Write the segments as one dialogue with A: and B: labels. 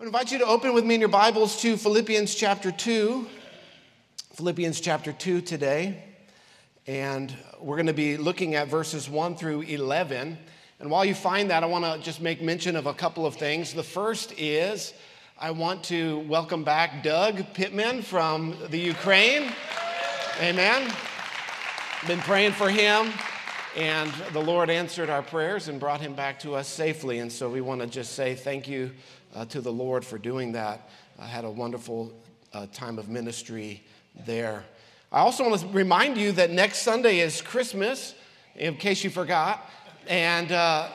A: I invite you to open with me in your Bibles to Philippians chapter 2. Philippians chapter 2 today. And we're going to be looking at verses 1 through 11. And while you find that, I want to just make mention of a couple of things. The first is I want to welcome back Doug Pittman from the Ukraine. Amen. Been praying for him. And the Lord answered our prayers and brought him back to us safely. And so we want to just say thank you uh, to the Lord for doing that. I had a wonderful uh, time of ministry there. I also want to remind you that next Sunday is Christmas, in case you forgot. And uh,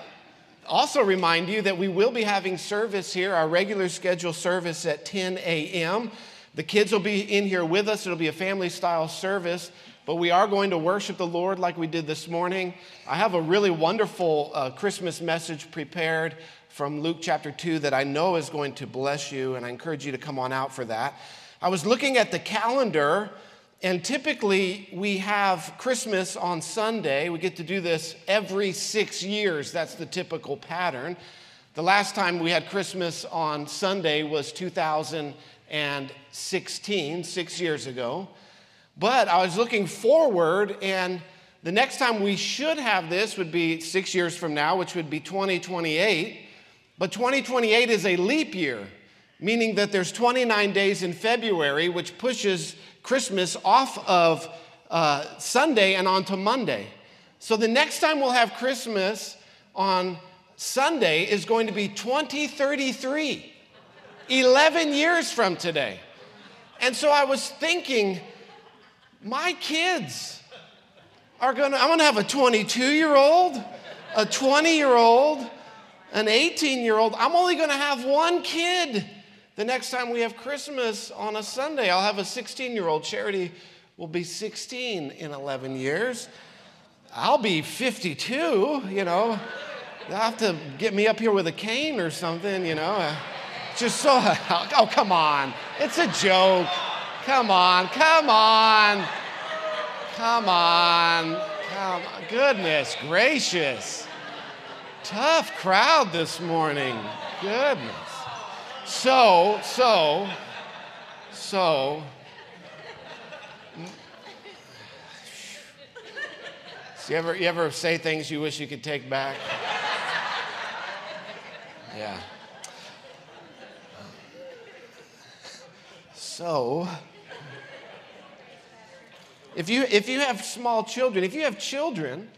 A: also remind you that we will be having service here, our regular scheduled service at 10 a.m. The kids will be in here with us. It'll be a family style service, but we are going to worship the Lord like we did this morning. I have a really wonderful uh, Christmas message prepared from Luke chapter 2 that I know is going to bless you, and I encourage you to come on out for that. I was looking at the calendar, and typically we have Christmas on Sunday. We get to do this every six years, that's the typical pattern. The last time we had Christmas on Sunday was 2016, six years ago. But I was looking forward, and the next time we should have this would be six years from now, which would be 2028. But 2028 is a leap year, meaning that there's 29 days in February, which pushes Christmas off of uh, Sunday and onto Monday. So the next time we'll have Christmas on Sunday is going to be 2033, 11 years from today. And so I was thinking, my kids are gonna, I'm gonna have a 22 year old, a 20 year old, an 18 year old, I'm only to have one kid. The next time we have Christmas on a Sunday, I'll have a 16 year old. Charity will be 16 in 11 years. I'll be 52, you know. They'll have to get me up here with a cane or something, you know. Just so, oh, come on. It's a joke. Come on, come on. Come on. Come on. Goodness gracious. Tough crowd this morning. Goodness. So, so, so. So you ever, you ever say things you wish you could take back? Yeah. So, if you, if you have small children, if you have children,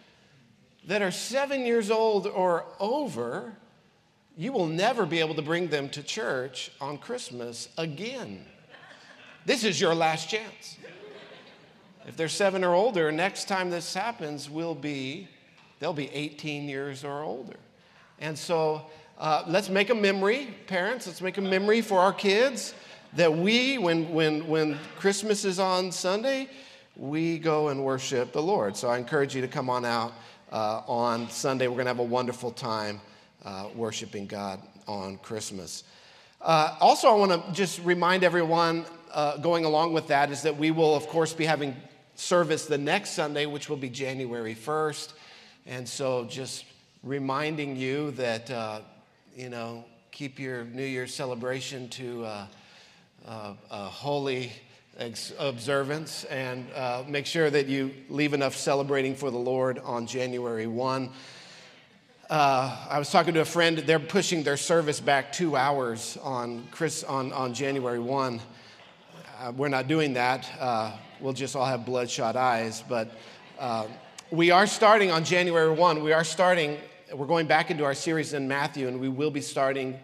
A: that are seven years old or over, you will never be able to bring them to church on Christmas again. This is your last chance. If they're seven or older, next time this happens will be, they'll be 18 years or older. And so uh, let's make a memory, parents, let's make a memory for our kids that we, when, when, when Christmas is on Sunday, we go and worship the Lord. So I encourage you to come on out uh, on Sunday. We're going to have a wonderful time uh, worshiping God on Christmas. Uh, also, I want to just remind everyone uh, going along with that is that we will, of course, be having service the next Sunday, which will be January 1st. And so, just reminding you that, uh, you know, keep your New Year's celebration to uh, a holy observance and uh, make sure that you leave enough celebrating for the Lord on January 1. Uh, I was talking to a friend, they're pushing their service back two hours on, Chris, on, on January 1. Uh, we're not doing that. Uh, we'll just all have bloodshot eyes. But uh, we are starting on January 1. We are starting, we're going back into our series in Matthew, and we will be starting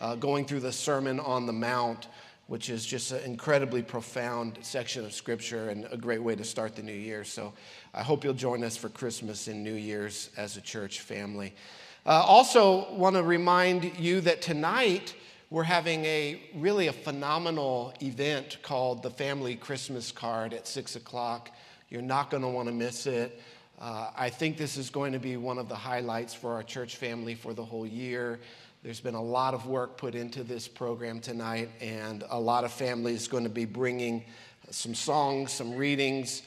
A: uh, going through the Sermon on the Mount which is just an incredibly profound section of scripture and a great way to start the new year. So I hope you'll join us for Christmas and New Year's as a church family. Uh, also, want to remind you that tonight we're having a really a phenomenal event called the Family Christmas Card at six o'clock. You're not going to want to miss it. Uh, I think this is going to be one of the highlights for our church family for the whole year. There's been a lot of work put into this program tonight, and a lot of families going to be bringing some songs, some readings.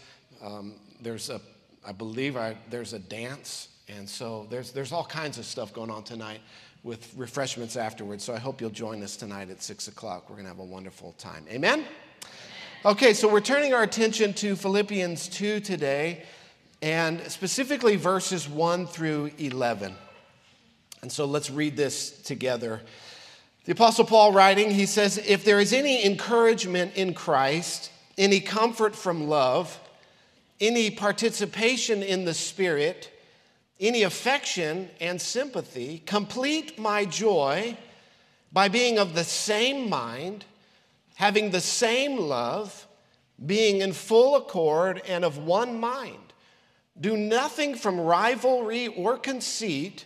A: Um, there's a, I believe, I, there's a dance, and so there's there's all kinds of stuff going on tonight. with refreshments afterwards. So I hope you'll join us tonight at 6 o'clock. We're going to have a wonderful time. Amen? Okay, so we're turning our attention to Philippians 2 today, and specifically verses 1 through 11. And so let's read this together. The Apostle Paul writing, he says, If there is any encouragement in Christ, any comfort from love, any participation in the Spirit, any affection and sympathy, complete my joy by being of the same mind, having the same love, being in full accord and of one mind. Do nothing from rivalry or conceit,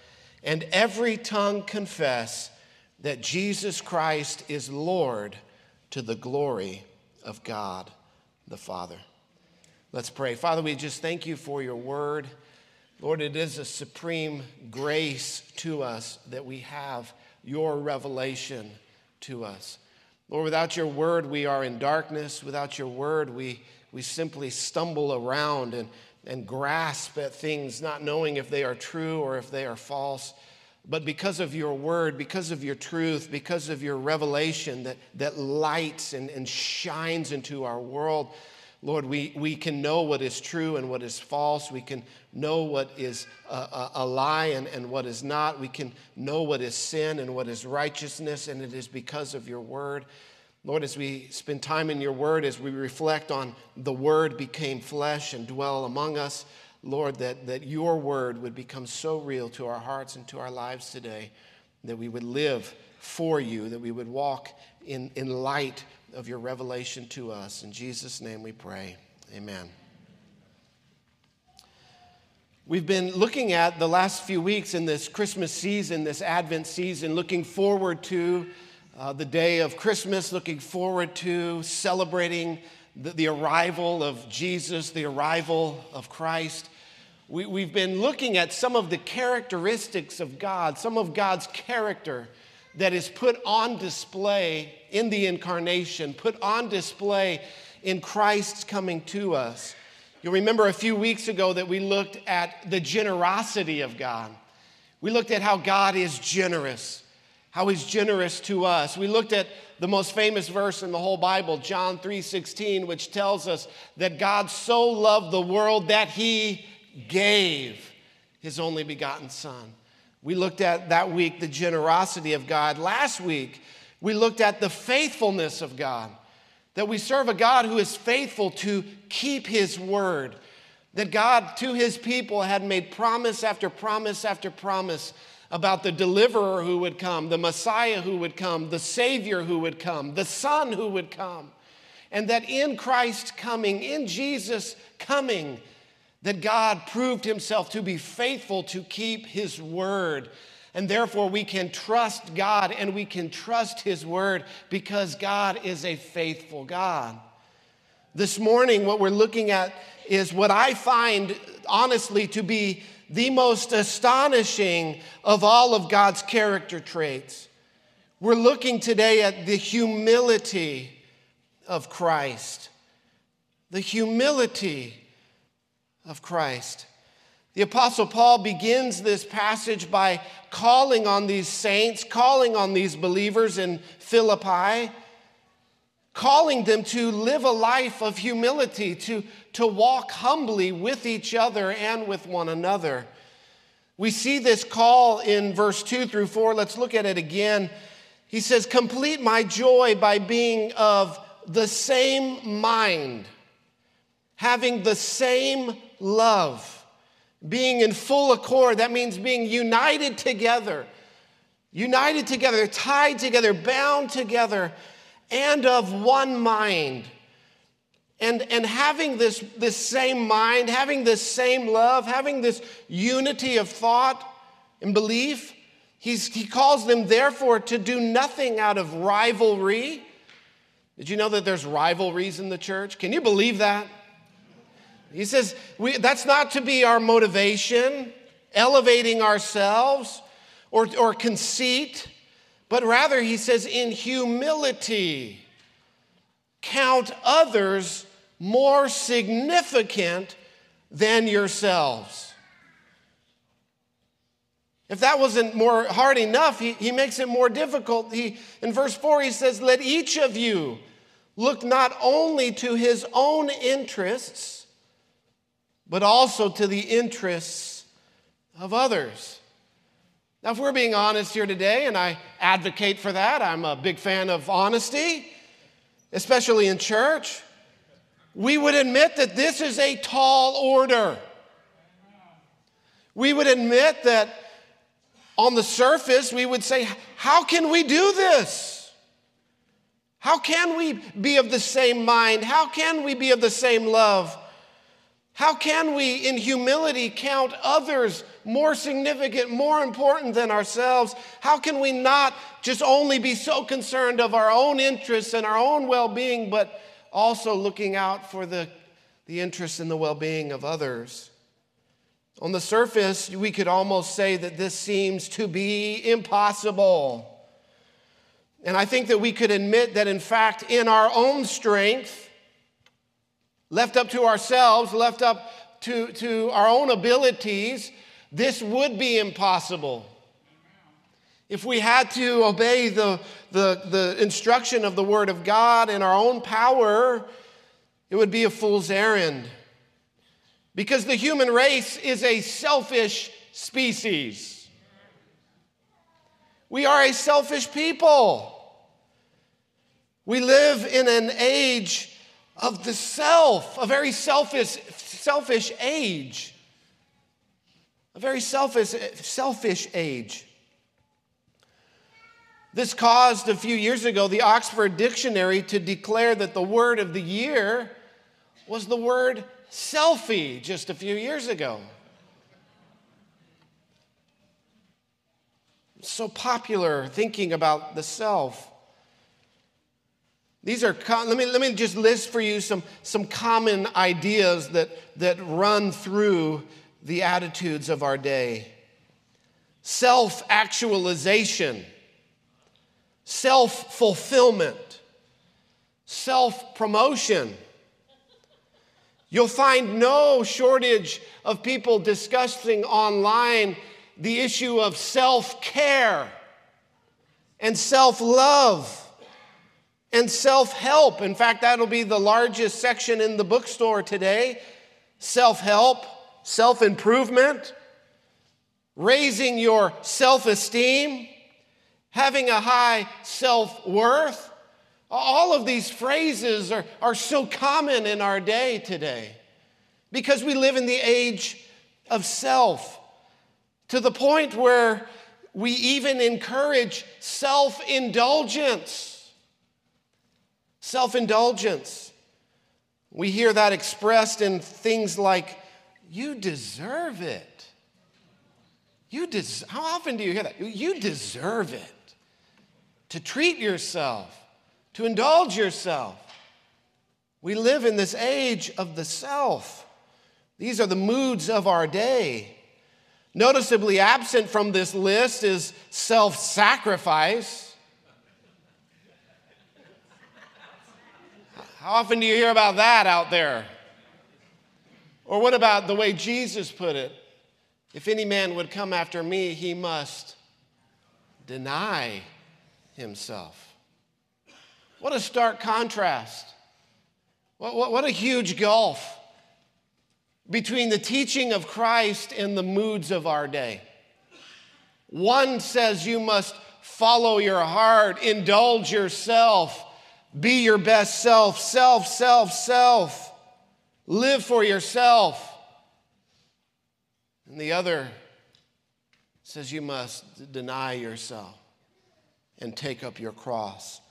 A: and every tongue confess that Jesus Christ is Lord to the glory of God the Father. Let's pray. Father, we just thank you for your word. Lord, it is a supreme grace to us that we have your revelation to us. Lord, without your word, we are in darkness. Without your word, we, we simply stumble around and, and grasp at things, not knowing if they are true or if they are false. But because of your word, because of your truth, because of your revelation that, that lights and, and shines into our world, Lord, we, we can know what is true and what is false. We can know what is a, a, a, lie and, and what is not. We can know what is sin and what is righteousness, and it is because of your word. Lord, as we spend time in your word, as we reflect on the word became flesh and dwell among us, Lord, that, that your word would become so real to our hearts and to our lives today that we would live for you, that we would walk in, in light of your revelation to us. In Jesus' name we pray. Amen. We've been looking at the last few weeks in this Christmas season, this Advent season, looking forward to uh, the day of Christmas, looking forward to celebrating the, the arrival of Jesus, the arrival of Christ. We, we've been looking at some of the characteristics of God, some of God's character that is put on display in the incarnation, put on display in Christ's coming to us. You'll remember a few weeks ago that we looked at the generosity of God. We looked at how God is generous, how he's generous to us. We looked at the most famous verse in the whole Bible, John 3:16, which tells us that God so loved the world that he gave his only begotten son. We looked at that week the generosity of God. Last week, we looked at the faithfulness of God. That we serve a God who is faithful to keep his word. That God to his people had made promise after promise after promise about the deliverer who would come, the Messiah who would come, the Savior who would come, the Son who would come. And that in Christ coming, in Jesus coming, that God proved himself to be faithful to keep his word. And therefore, we can trust God and we can trust his word because God is a faithful God. This morning, what we're looking at is what I find honestly to be the most astonishing of all of God's character traits. We're looking today at the humility of Christ. The humility of Christ. The Apostle Paul begins this passage by calling on these saints, calling on these believers in Philippi, calling them to live a life of humility, to, to walk humbly with each other and with one another. We see this call in verse 2 through 4. Let's look at it again. He says, Complete my joy by being of the same mind, having the same love, being in full accord. That means being united together, united together, tied together, bound together, and of one mind. And, and having this, this same mind, having this same love, having this unity of thought and belief, He's, he calls them, therefore, to do nothing out of rivalry. Did you know that there's rivalries in the church? Can you believe that? He says, we, that's not to be our motivation, elevating ourselves or, or conceit, but rather, he says, in humility, count others more significant than yourselves. If that wasn't more hard enough, he, he makes it more difficult. He, in verse 4, he says, Let each of you look not only to his own interests, but also to the interests of others. Now, if we're being honest here today, and I advocate for that, I'm a big fan of honesty, especially in church, we would admit that this is a tall order. We would admit that on the surface, we would say, How can we do this? How can we be of the same mind? How can we be of the same love? How can we, in humility, count others more significant, more important than ourselves? How can we not just only be so concerned of our own interests and our own well being, but also looking out for the, the interests and the well being of others? On the surface, we could almost say that this seems to be impossible. And I think that we could admit that, in fact, in our own strength, left up to ourselves, left up to, to our own abilities, this would be impossible. If we had to obey the, the, the instruction of the Word of God in our own power, it would be a fool's errand. Because the human race is a selfish species. We are a selfish people. We live in an age of the self, a very selfish, selfish age. A very selfish, selfish age. This caused a few years ago the Oxford Dictionary to declare that the word of the year was the word selfie just a few years ago. So popular thinking about the self. These are, let me, let me just list for you some, some common ideas that, that run through the attitudes of our day. Self actualization, self fulfillment, self promotion You'll find no shortage of people discussing online the issue of self care and self love and self help. In fact, that'll be the largest section in the bookstore today. Self help, self improvement, raising your self esteem, having a high self worth. All of these phrases are, are so common in our day today because we live in the age of self to the point where we even encourage self indulgence. Self indulgence. We hear that expressed in things like, you deserve it. You des- How often do you hear that? You deserve it to treat yourself to indulge yourself. We live in this age of the self. These are the moods of our day. Noticeably absent from this list is self sacrifice. How often do you hear about that out there? Or what about the way Jesus put it? If any man would come after me, he must deny himself. What a stark contrast. What, what, what, a huge gulf between the teaching of Christ and the moods of our day. One says you must follow your heart, indulge yourself, be your best self, self, self, self. Live for yourself. And the other says you must deny yourself and take up your cross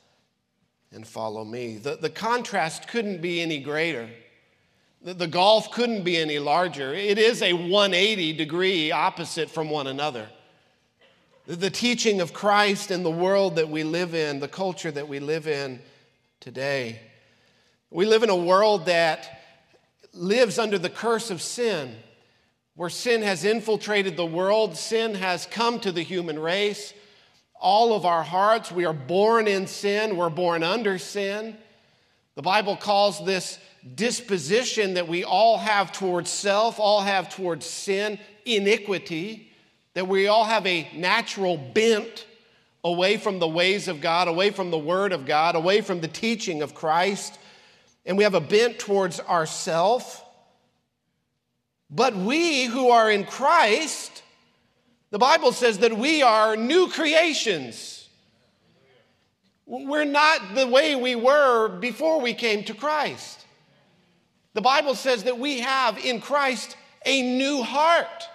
A: and follow me. The, the contrast couldn't be any greater. The, the gulf couldn't be any larger. It is a 180 degree opposite from one another. The, the teaching of Christ and the world that we live in, the culture that we live in today. We live in a world that lives under the curse of sin, where sin has infiltrated the world, sin has come to the human race all of our hearts. We are born in sin, we're born under sin. The Bible calls this disposition that we all have towards self, all have towards sin, iniquity, that we all have a natural bent away from the ways of God, away from the Word of God, away from the teaching of Christ, and we have a bent towards ourself. But we who are in Christ, the Bible says that we are new creations. We're not the way we were before we came to Christ. The Bible says that we have in Christ a new heart,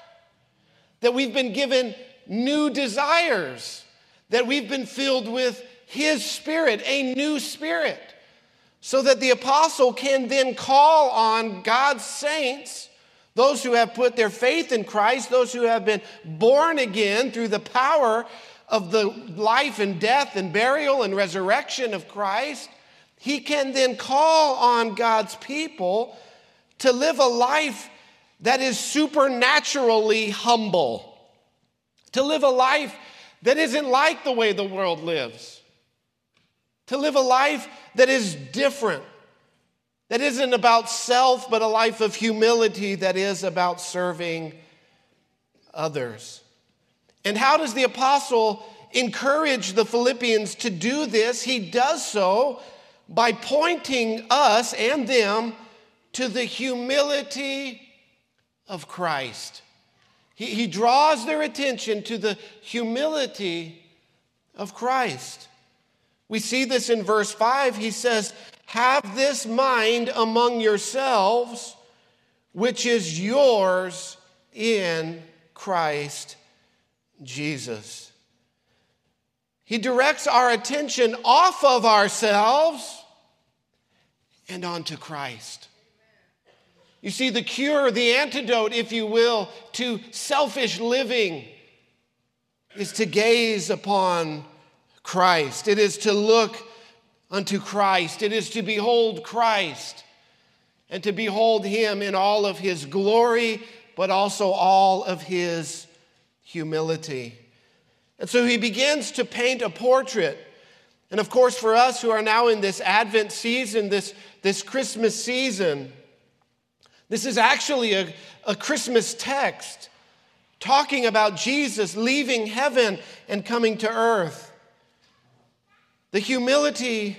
A: that we've been given new desires, that we've been filled with His Spirit, a new spirit, so that the apostle can then call on God's saints those who have put their faith in Christ, those who have been born again through the power of the life and death and burial and resurrection of Christ, he can then call on God's people to live a life that is supernaturally humble, to live a life that isn't like the way the world lives, to live a life that is different that isn't about self, but a life of humility that is about serving others. And how does the apostle encourage the Philippians to do this? He does so by pointing us and them to the humility of Christ. He, he draws their attention to the humility of Christ. We see this in verse 5. He says, have this mind among yourselves, which is yours in Christ Jesus. He directs our attention off of ourselves and onto Christ. You see, the cure, the antidote, if you will, to selfish living is to gaze upon Christ. It is to look unto Christ. It is to behold Christ and to behold him in all of his glory, but also all of his humility. And so he begins to paint a portrait. And of course, for us who are now in this Advent season, this, this Christmas season, this is actually a, a Christmas text talking about Jesus leaving heaven and coming to earth. The humility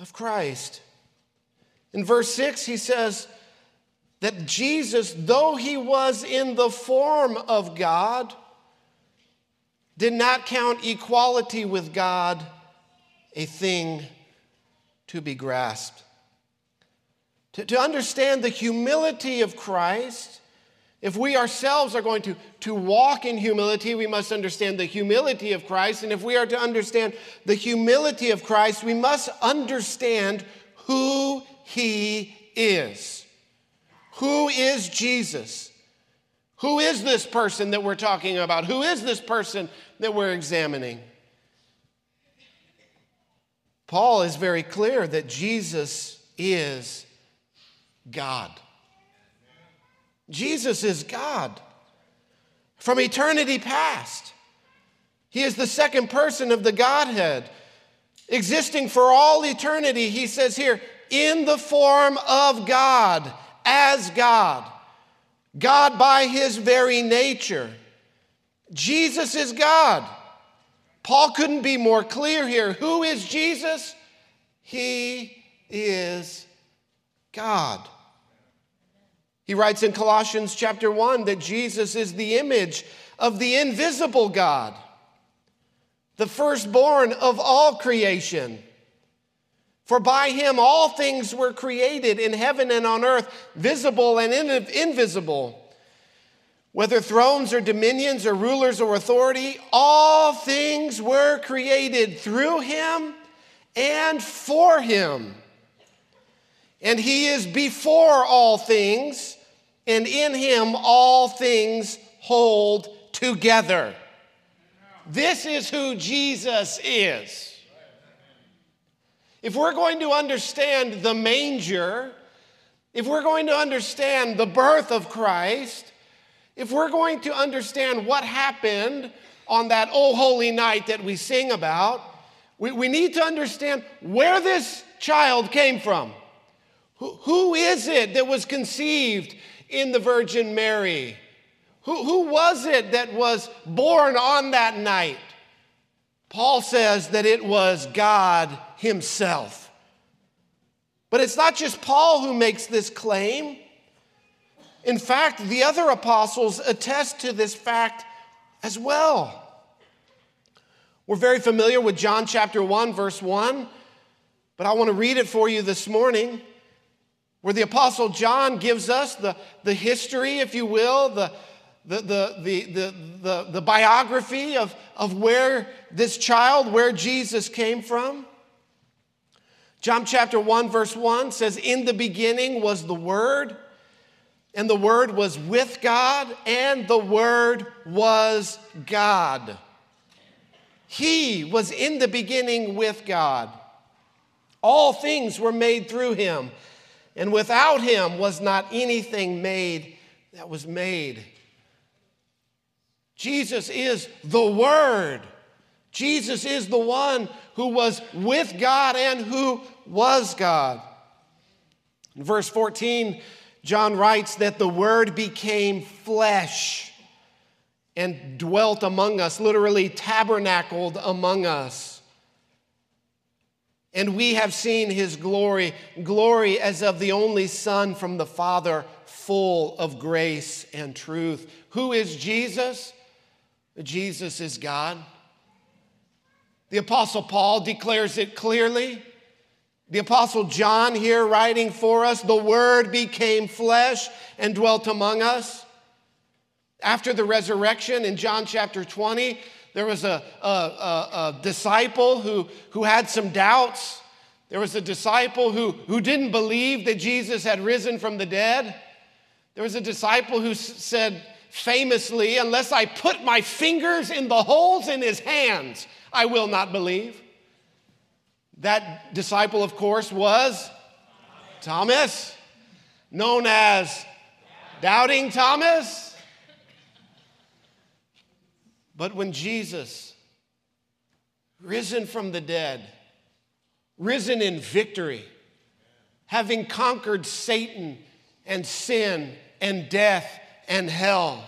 A: of Christ. In verse 6, he says that Jesus, though he was in the form of God, did not count equality with God a thing to be grasped. To, to understand the humility of Christ, if we ourselves are going to, to walk in humility, we must understand the humility of Christ. And if we are to understand the humility of Christ, we must understand who he is. Who is Jesus? Who is this person that we're talking about? Who is this person that we're examining? Paul is very clear that Jesus is God. Jesus is God from eternity past. He is the second person of the Godhead, existing for all eternity. He says here, in the form of God, as God, God by his very nature. Jesus is God. Paul couldn't be more clear here. Who is Jesus? He is God. He writes in Colossians chapter 1 that Jesus is the image of the invisible God, the firstborn of all creation. For by him all things were created in heaven and on earth, visible and invisible. Whether thrones or dominions or rulers or authority, all things were created through him and for him. And he is before all things, and in him all things hold together. This is who Jesus is. If we're going to understand the manger, if we're going to understand the birth of Christ, if we're going to understand what happened on that oh holy night that we sing about, we, we need to understand where this child came from. Who, who is it that was conceived in the Virgin Mary? Who, who was it that was born on that night? Paul says that it was God Himself. But it's not just Paul who makes this claim. In fact, the other apostles attest to this fact as well. We're very familiar with John chapter 1, verse 1, but I want to read it for you this morning, where the apostle John gives us the, the history, if you will, the, the, the, the, the, the, biography of, of where this child, where Jesus came from. John chapter 1, verse 1 says, In the beginning was the Word, and the Word was with God, and the Word was God. He was in the beginning with God. All things were made through him, and without him was not anything made that was made. Jesus is the Word. Jesus is the one who was with God and who was God. In verse 14, John writes that the Word became flesh and dwelt among us, literally tabernacled among us. And we have seen his glory, glory as of the only Son from the Father, full of grace and truth. Who is Jesus? Jesus is God. The Apostle Paul declares it clearly. The Apostle John, here writing for us, the Word became flesh and dwelt among us. After the resurrection in John chapter 20, there was a, a, a, a disciple who, who had some doubts. There was a disciple who, who didn't believe that Jesus had risen from the dead. There was a disciple who said, famously, Unless I put my fingers in the holes in his hands, I will not believe. That disciple, of course, was Thomas, known as Doubting Thomas. But when Jesus, risen from the dead, risen in victory, having conquered Satan and sin and death and hell,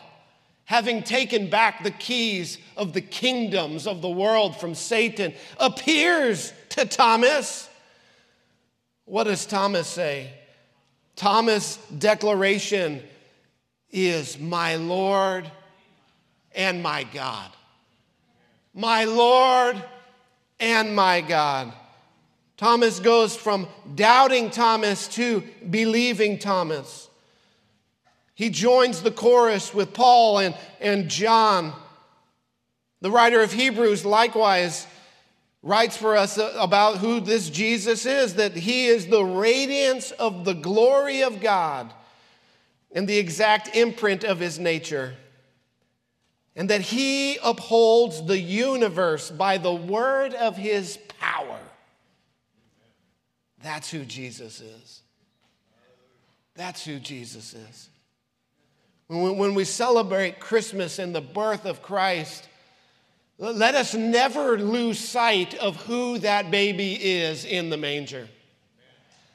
A: having taken back the keys of the kingdoms of the world from Satan, appears to Thomas. What does Thomas say? Thomas' declaration is, My Lord and my God. My Lord and my God. Thomas goes from doubting Thomas to believing Thomas. He joins the chorus with Paul and, and John. The writer of Hebrews likewise writes for us about who this Jesus is that he is the radiance of the glory of God and the exact imprint of his nature, and that he upholds the universe by the word of his power. That's who Jesus is. That's who Jesus is. When we celebrate Christmas and the birth of Christ, let us never lose sight of who that baby is in the manger.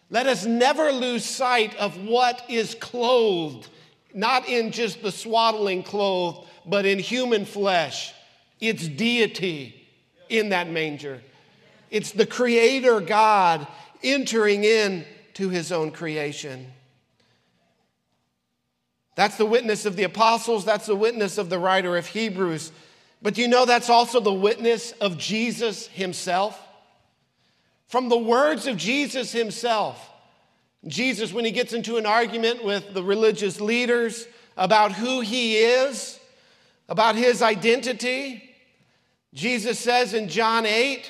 A: Let us never lose sight of what is clothed, not in just the swaddling clothes, but in human flesh. It's deity in that manger. It's the Creator God entering in to His own creation. That's the witness of the apostles, that's the witness of the writer of Hebrews. But you know that's also the witness of Jesus himself? From the words of Jesus himself. Jesus, when he gets into an argument with the religious leaders about who he is, about his identity, Jesus says in John 8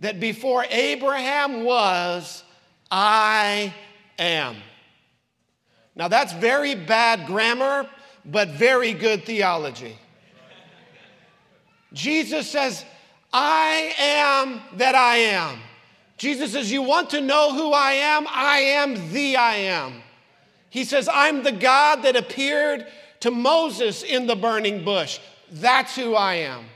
A: that before Abraham was, I am. Now, that's very bad grammar, but very good theology. Jesus says, I am that I am. Jesus says, You want to know who I am? I am the I am. He says, I'm the God that appeared to Moses in the burning bush. That's who I am.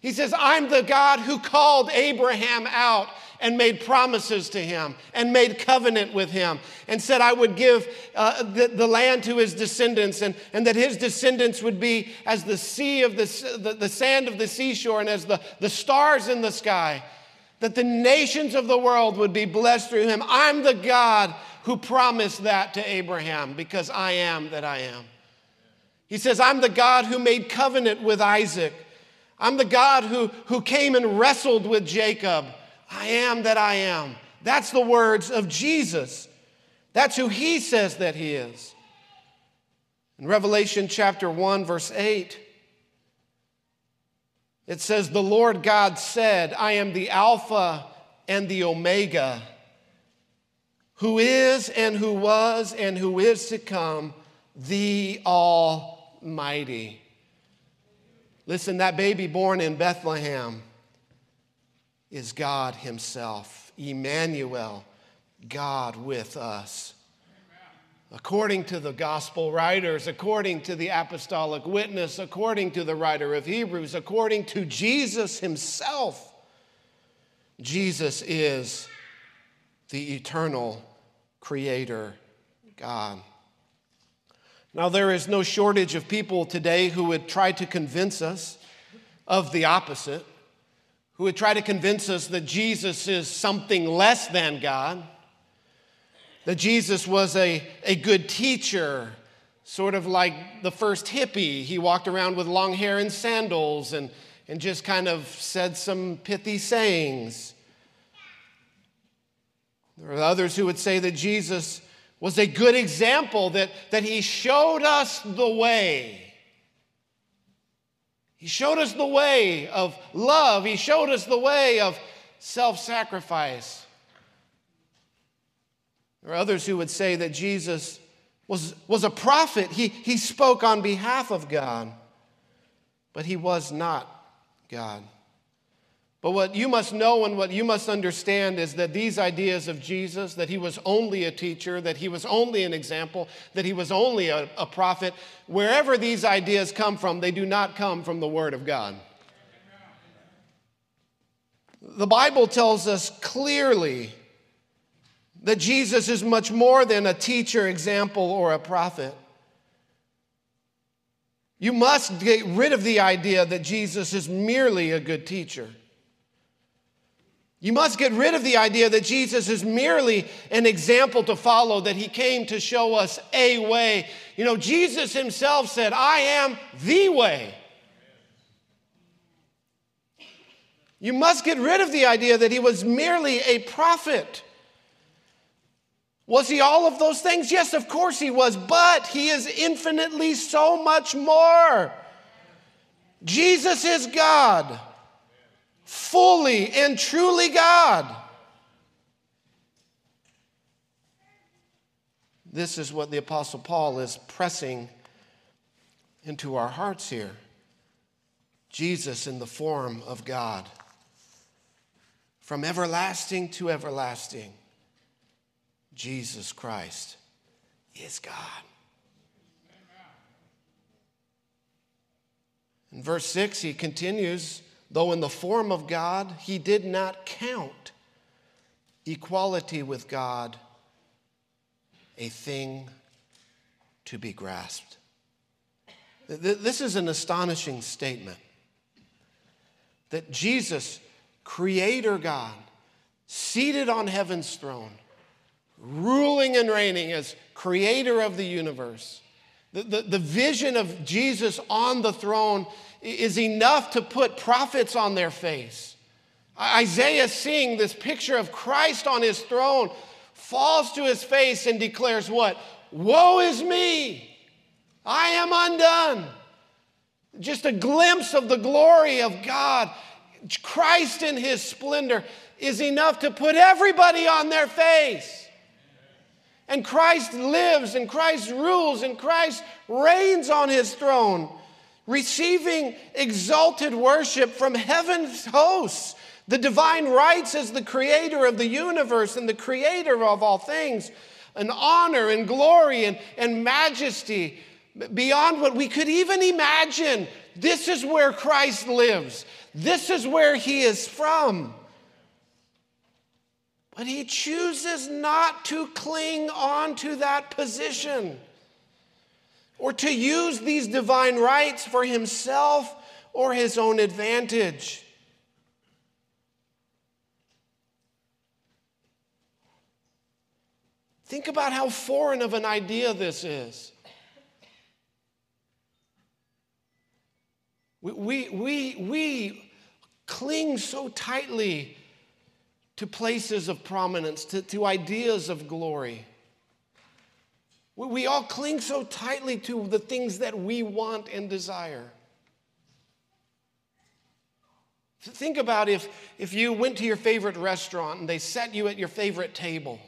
A: He says, I'm the God who called Abraham out and made promises to him and made covenant with him and said, I would give uh, the, the, land to his descendants and, and that his descendants would be as the sea of the, the, the sand of the seashore and as the, the stars in the sky, that the nations of the world would be blessed through him. I'm the God who promised that to Abraham because I am that I am. He says, I'm the God who made covenant with Isaac. I'm the God who, who came and wrestled with Jacob. I am that I am. That's the words of Jesus. That's who he says that he is. In Revelation chapter 1, verse 8, it says, The Lord God said, I am the Alpha and the Omega, who is and who was and who is to come, the Almighty. Listen, that baby born in Bethlehem is God Himself, Emmanuel, God with us. According to the gospel writers, according to the apostolic witness, according to the writer of Hebrews, according to Jesus Himself, Jesus is the eternal Creator God. Now, there is no shortage of people today who would try to convince us of the opposite who would try to convince us that Jesus is something less than God, that Jesus was a, a good teacher, sort of like the first hippie. He walked around with long hair and sandals and, and just kind of said some pithy sayings. There are others who would say that Jesus was a good example, that, that he showed us the way. He showed us the way of love, He showed us the way of self sacrifice. There are others who would say that Jesus was, was a prophet. He, he spoke on behalf of God, but he was not God. But what you must know and what you must understand is that these ideas of Jesus, that he was only a teacher, that he was only an example, that he was only a, a prophet, wherever these ideas come from, they do not come from the Word of God. The Bible tells us clearly that Jesus is much more than a teacher, example, or a prophet. You must get rid of the idea that Jesus is merely a good teacher. You must get rid of the idea that Jesus is merely an example to follow, that he came to show us a way. You know, Jesus himself said, I am the way. You must get rid of the idea that he was merely a prophet. Was he all of those things? Yes, of course he was, but he is infinitely so much more. Jesus is God fully and truly God. This is what the Apostle Paul is pressing into our hearts here. Jesus in the form of God. From everlasting to everlasting, Jesus Christ is God. In verse 6, he continues though in the form of God, he did not count equality with God a thing to be grasped. This is an astonishing statement that Jesus, Creator God, seated on heaven's throne, ruling and reigning as creator of the universe, The, the, the vision of Jesus on the throne is enough to put prophets on their face. Isaiah, seeing this picture of Christ on his throne, falls to his face and declares, What? Woe is me! I am undone. Just a glimpse of the glory of God. Christ in his splendor is enough to put everybody on their face. And Christ lives, and Christ rules, and Christ reigns on his throne, receiving exalted worship from heaven's hosts. The divine rights as the creator of the universe and the creator of all things, an honor and glory and, and majesty beyond what we could even imagine. This is where Christ lives, this is where he is from. But he chooses not to cling on to that position or to use these divine rights for himself or his own advantage. Think about how foreign of an idea this is. We, we, we, we cling so tightly to places of prominence, to, to ideas of glory. We, we all cling so tightly to the things that we want and desire. Think about if, if you went to your favorite restaurant and they set you at your favorite table.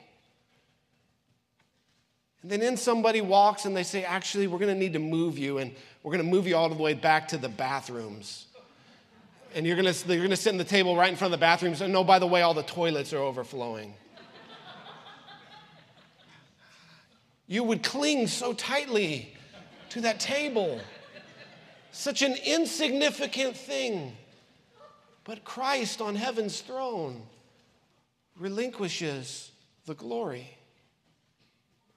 A: And then in somebody walks and they say, Actually, we're going to need to move you, and we're going to move you all the way back to the bathrooms and you're gonna, you're gonna sit in the table right in front of the bathrooms, and no, by the way, all the toilets are overflowing. you would cling so tightly to that table. Such an insignificant thing. But Christ on heaven's throne relinquishes the glory,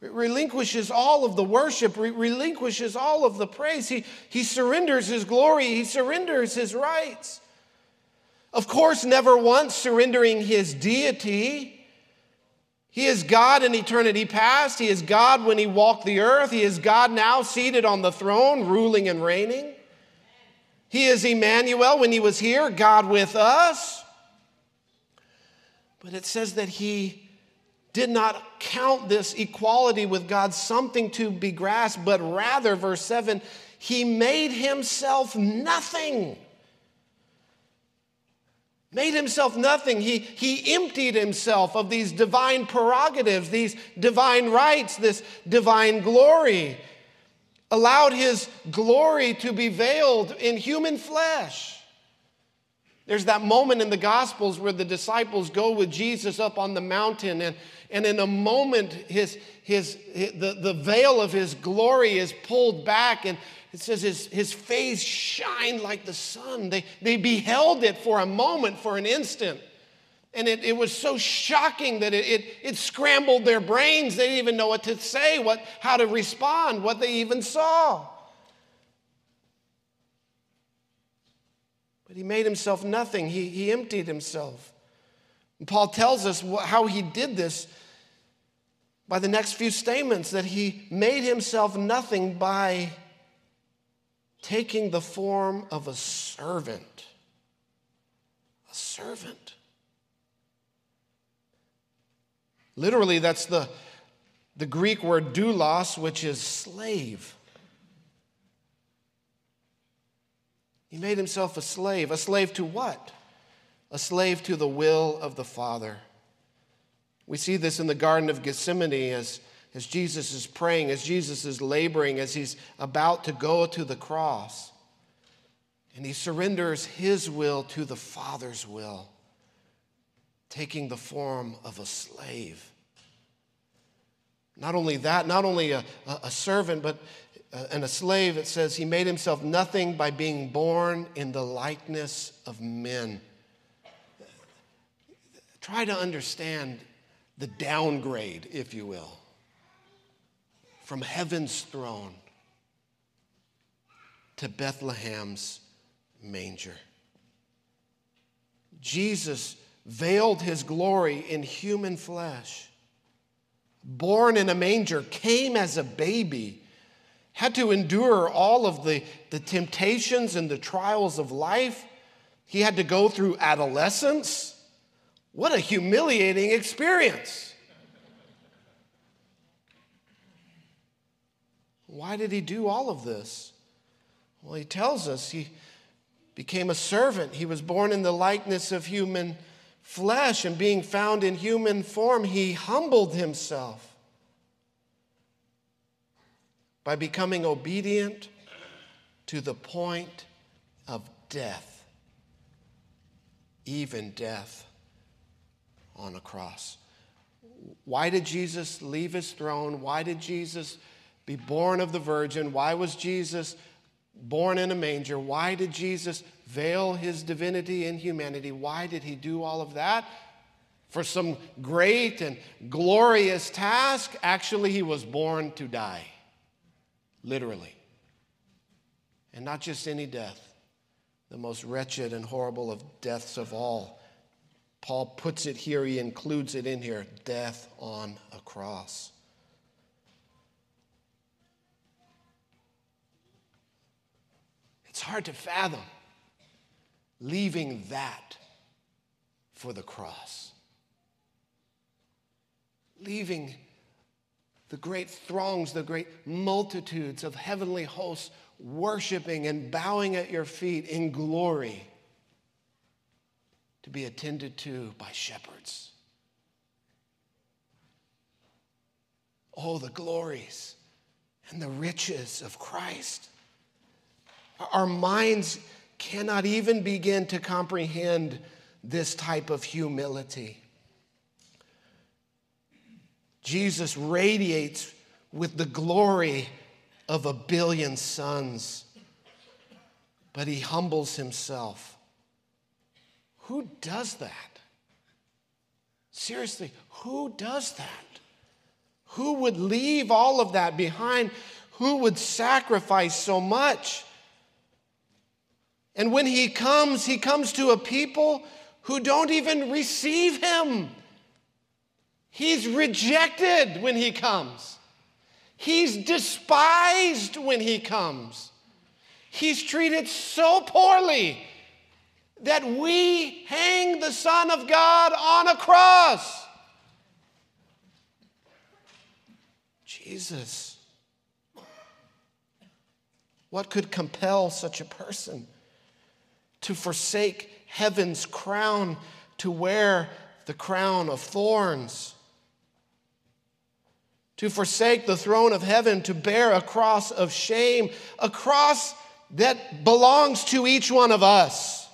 A: relinquishes all of the worship, relinquishes all of the praise. He, he surrenders his glory, he surrenders his rights. Of course, never once surrendering his deity. He is God in eternity past. He is God when he walked the earth. He is God now seated on the throne, ruling and reigning. He is Emmanuel when he was here, God with us. But it says that he did not count this equality with God something to be grasped, but rather, verse 7, he made himself nothing made himself nothing. He, he emptied himself of these divine prerogatives, these divine rights, this divine glory, allowed his glory to be veiled in human flesh. There's that moment in the Gospels where the disciples go with Jesus up on the mountain, and, and in a moment, his, his, his the, the veil of his glory is pulled back, and it says his, his face shined like the sun. They, they beheld it for a moment, for an instant. And it, it was so shocking that it, it, it scrambled their brains. They didn't even know what to say, what, how to respond, what they even saw. But he made himself nothing, he, he emptied himself. And Paul tells us how he did this by the next few statements that he made himself nothing by taking the form of a servant. A servant. Literally, that's the, the Greek word doulos, which is slave. He made himself a slave. A slave to what? A slave to the will of the Father. We see this in the Garden of Gethsemane as as Jesus is praying, as Jesus is laboring, as he's about to go to the cross. And he surrenders his will to the Father's will, taking the form of a slave. Not only that, not only a, a servant, but uh, and a slave, it says he made himself nothing by being born in the likeness of men. Try to understand the downgrade, if you will from heaven's throne to Bethlehem's manger. Jesus veiled his glory in human flesh, born in a manger, came as a baby, had to endure all of the, the temptations and the trials of life. He had to go through adolescence. What a humiliating experience. Why did he do all of this? Well, he tells us he became a servant. He was born in the likeness of human flesh, and being found in human form, he humbled himself by becoming obedient to the point of death, even death on a cross. Why did Jesus leave his throne? Why did Jesus be born of the Virgin? Why was Jesus born in a manger? Why did Jesus veil his divinity in humanity? Why did he do all of that? For some great and glorious task? Actually, he was born to die, literally. And not just any death, the most wretched and horrible of deaths of all. Paul puts it here, he includes it in here death on a cross. It's hard to fathom leaving that for the cross. Leaving the great throngs, the great multitudes of heavenly hosts worshiping and bowing at your feet in glory to be attended to by shepherds. Oh, the glories and the riches of Christ. Our minds cannot even begin to comprehend this type of humility. Jesus radiates with the glory of a billion suns, but he humbles himself. Who does that? Seriously, who does that? Who would leave all of that behind? Who would sacrifice so much? And when he comes, he comes to a people who don't even receive him. He's rejected when he comes. He's despised when he comes. He's treated so poorly that we hang the Son of God on a cross. Jesus. What could compel such a person? To forsake heaven's crown to wear the crown of thorns, to forsake the throne of heaven to bear a cross of shame, a cross that belongs to each one of us.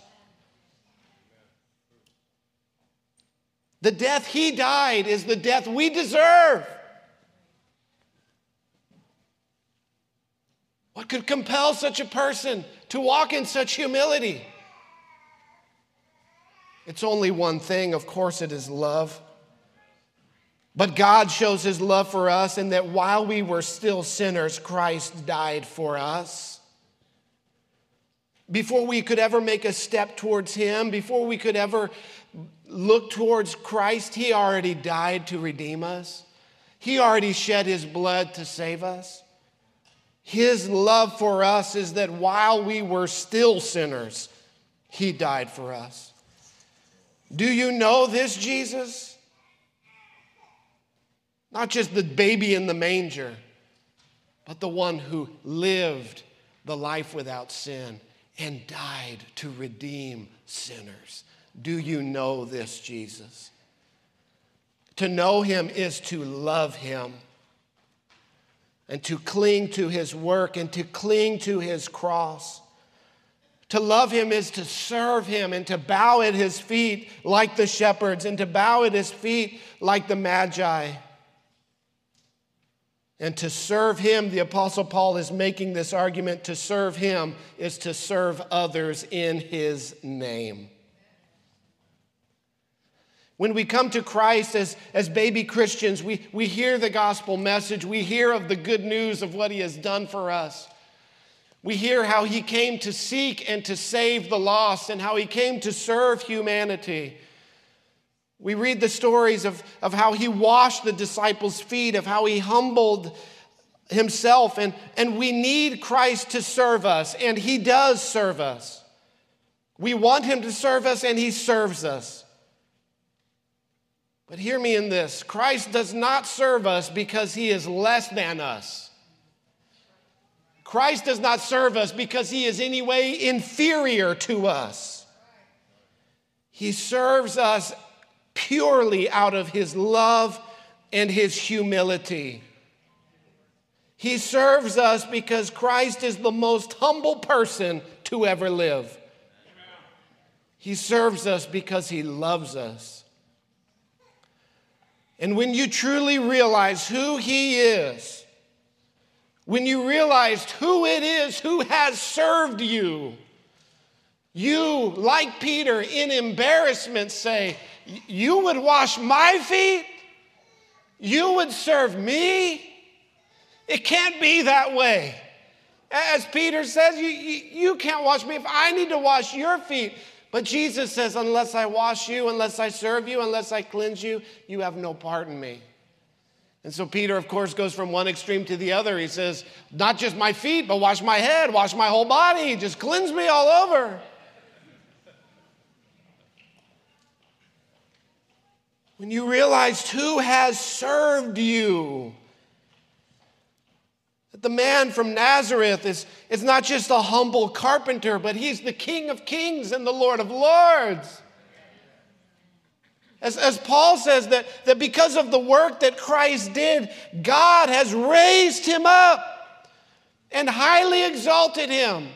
A: The death he died is the death we deserve. What could compel such a person to walk in such humility? It's only one thing, of course, it is love. But God shows his love for us in that while we were still sinners, Christ died for us. Before we could ever make a step towards him, before we could ever look towards Christ, he already died to redeem us. He already shed his blood to save us. His love for us is that while we were still sinners, he died for us. Do you know this Jesus? Not just the baby in the manger, but the one who lived the life without sin and died to redeem sinners. Do you know this Jesus? To know him is to love him and to cling to his work and to cling to his cross. To love him is to serve him and to bow at his feet like the shepherds and to bow at his feet like the magi. And to serve him, the Apostle Paul is making this argument to serve him is to serve others in his name. When we come to Christ as, as baby Christians, we, we hear the gospel message, we hear of the good news of what he has done for us. We hear how he came to seek and to save the lost and how he came to serve humanity. We read the stories of, of how he washed the disciples' feet, of how he humbled himself, and, and we need Christ to serve us, and he does serve us. We want him to serve us, and he serves us. But hear me in this Christ does not serve us because he is less than us. Christ does not serve us because he is any way inferior to us. He serves us purely out of his love and his humility. He serves us because Christ is the most humble person to ever live. He serves us because he loves us. And when you truly realize who he is, when you realized who it is who has served you, you, like Peter, in embarrassment say, You would wash my feet? You would serve me? It can't be that way. As Peter says, you, you, you, can't wash me if I need to wash your feet. But Jesus says, unless I wash you, unless I serve you, unless I cleanse you, you have no part in me. And so Peter, of course, goes from one extreme to the other. He says, not just my feet, but wash my head, wash my whole body, just cleanse me all over. When you realized who has served you, that the man from Nazareth is, is not just a humble carpenter, but he's the King of kings and the Lord of lords. As, as Paul says, that, that because of the work that Christ did, God has raised him up and highly exalted him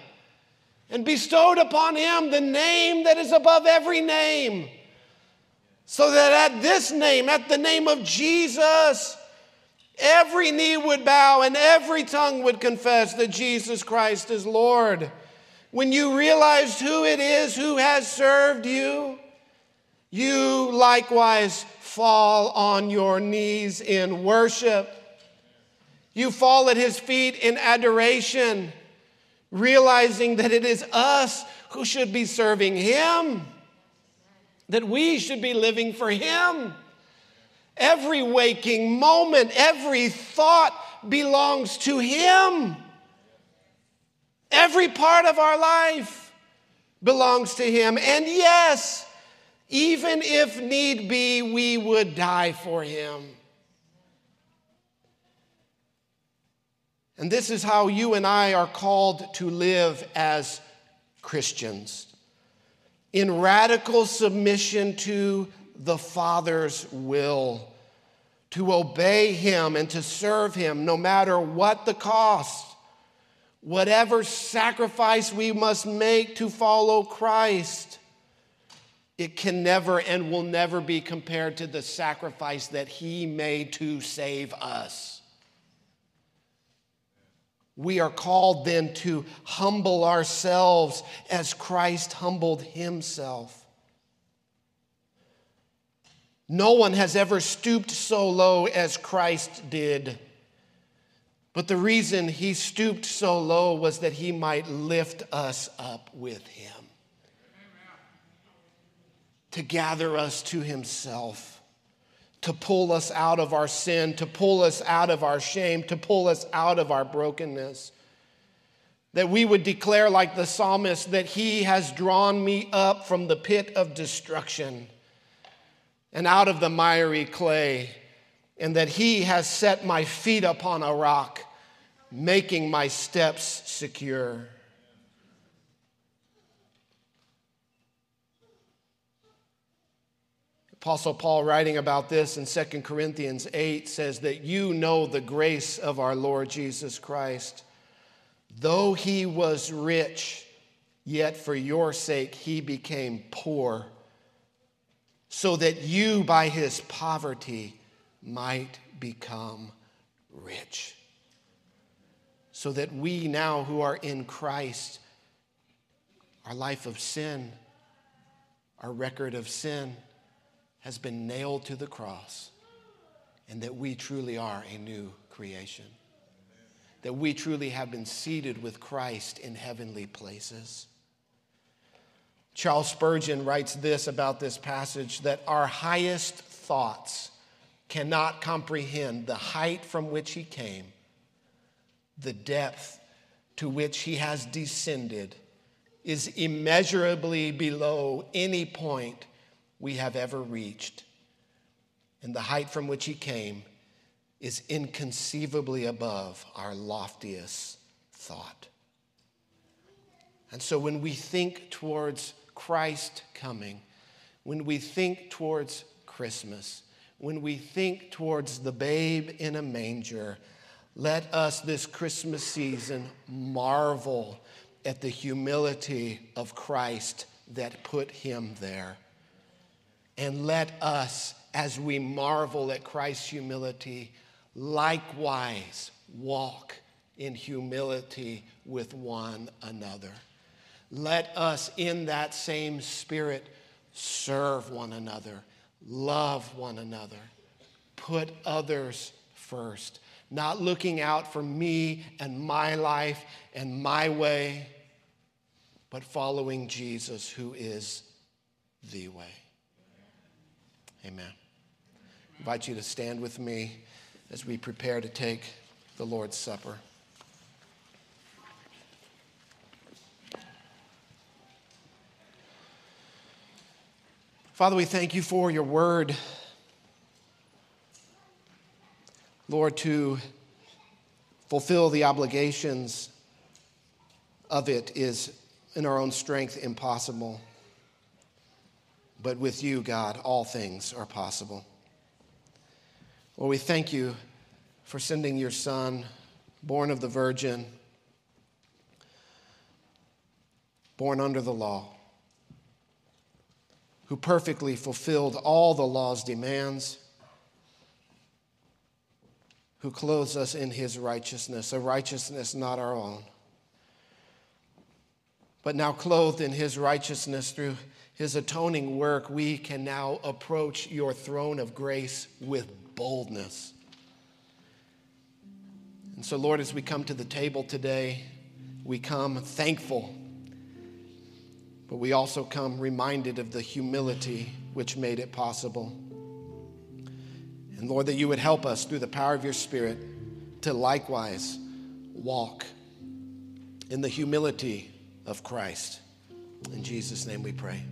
A: and bestowed upon him the name that is above every name. So that at this name, at the name of Jesus, Every knee would bow and every tongue would confess that Jesus Christ is Lord. When you realize who it is who has served you, you likewise fall on your knees in worship. You fall at his feet in adoration, realizing that it is us who should be serving him, that we should be living for him. Every waking moment, every thought belongs to Him. Every part of our life belongs to Him. And yes, even if need be, we would die for Him. And this is how you and I are called to live as Christians in radical submission to the Father's will, to obey Him and to serve Him no matter what the cost, whatever sacrifice we must make to follow Christ. It can never and will never be compared to the sacrifice that He made to save us. We are called then to humble ourselves as Christ humbled Himself. No one has ever stooped so low as Christ did. But the reason he stooped so low was that he might lift us up with him, to gather us to himself, to pull us out of our sin, to pull us out of our shame, to pull us out of our brokenness. That we would declare, like the psalmist, that he has drawn me up from the pit of destruction and out of the miry clay, and that He has set my feet upon a rock, making my steps secure. Apostle Paul, writing about this in 2 Corinthians 8, says that you know the grace of our Lord Jesus Christ. Though he was rich, yet for your sake he became poor so that you by his poverty might become rich. So that we now who are in Christ, our life of sin, our record of sin has been nailed to the cross, and that we truly are a new creation. That we truly have been seated with Christ in heavenly places. Charles Spurgeon writes this about this passage that our highest thoughts cannot comprehend the height from which he came, the depth to which he has descended is immeasurably below any point we have ever reached. And the height from which he came is inconceivably above our loftiest thought. And so when we think towards Christ coming, when we think towards Christmas, when we think towards the babe in a manger, let us this Christmas season marvel at the humility of Christ that put him there. And let us, as we marvel at Christ's humility, likewise walk in humility with one another. Let us, in that same spirit, serve one another, love one another, put others first, not looking out for me and my life and my way, but following Jesus, who is the way. Amen. I invite you to stand with me as we prepare to take the Lord's Supper. Father, we thank you for your word. Lord, to fulfill the obligations of it is in our own strength impossible. But with you, God, all things are possible. Lord, we thank you for sending your Son, born of the Virgin, born under the law who perfectly fulfilled all the law's demands, who clothes us in his righteousness, a righteousness not our own. But now, clothed in his righteousness through his atoning work, we can now approach your throne of grace with boldness. And so, Lord, as we come to the table today, we come thankful but we also come reminded of the humility which made it possible. And Lord, that you would help us through the power of your Spirit to likewise walk in the humility of Christ. In Jesus' name we pray.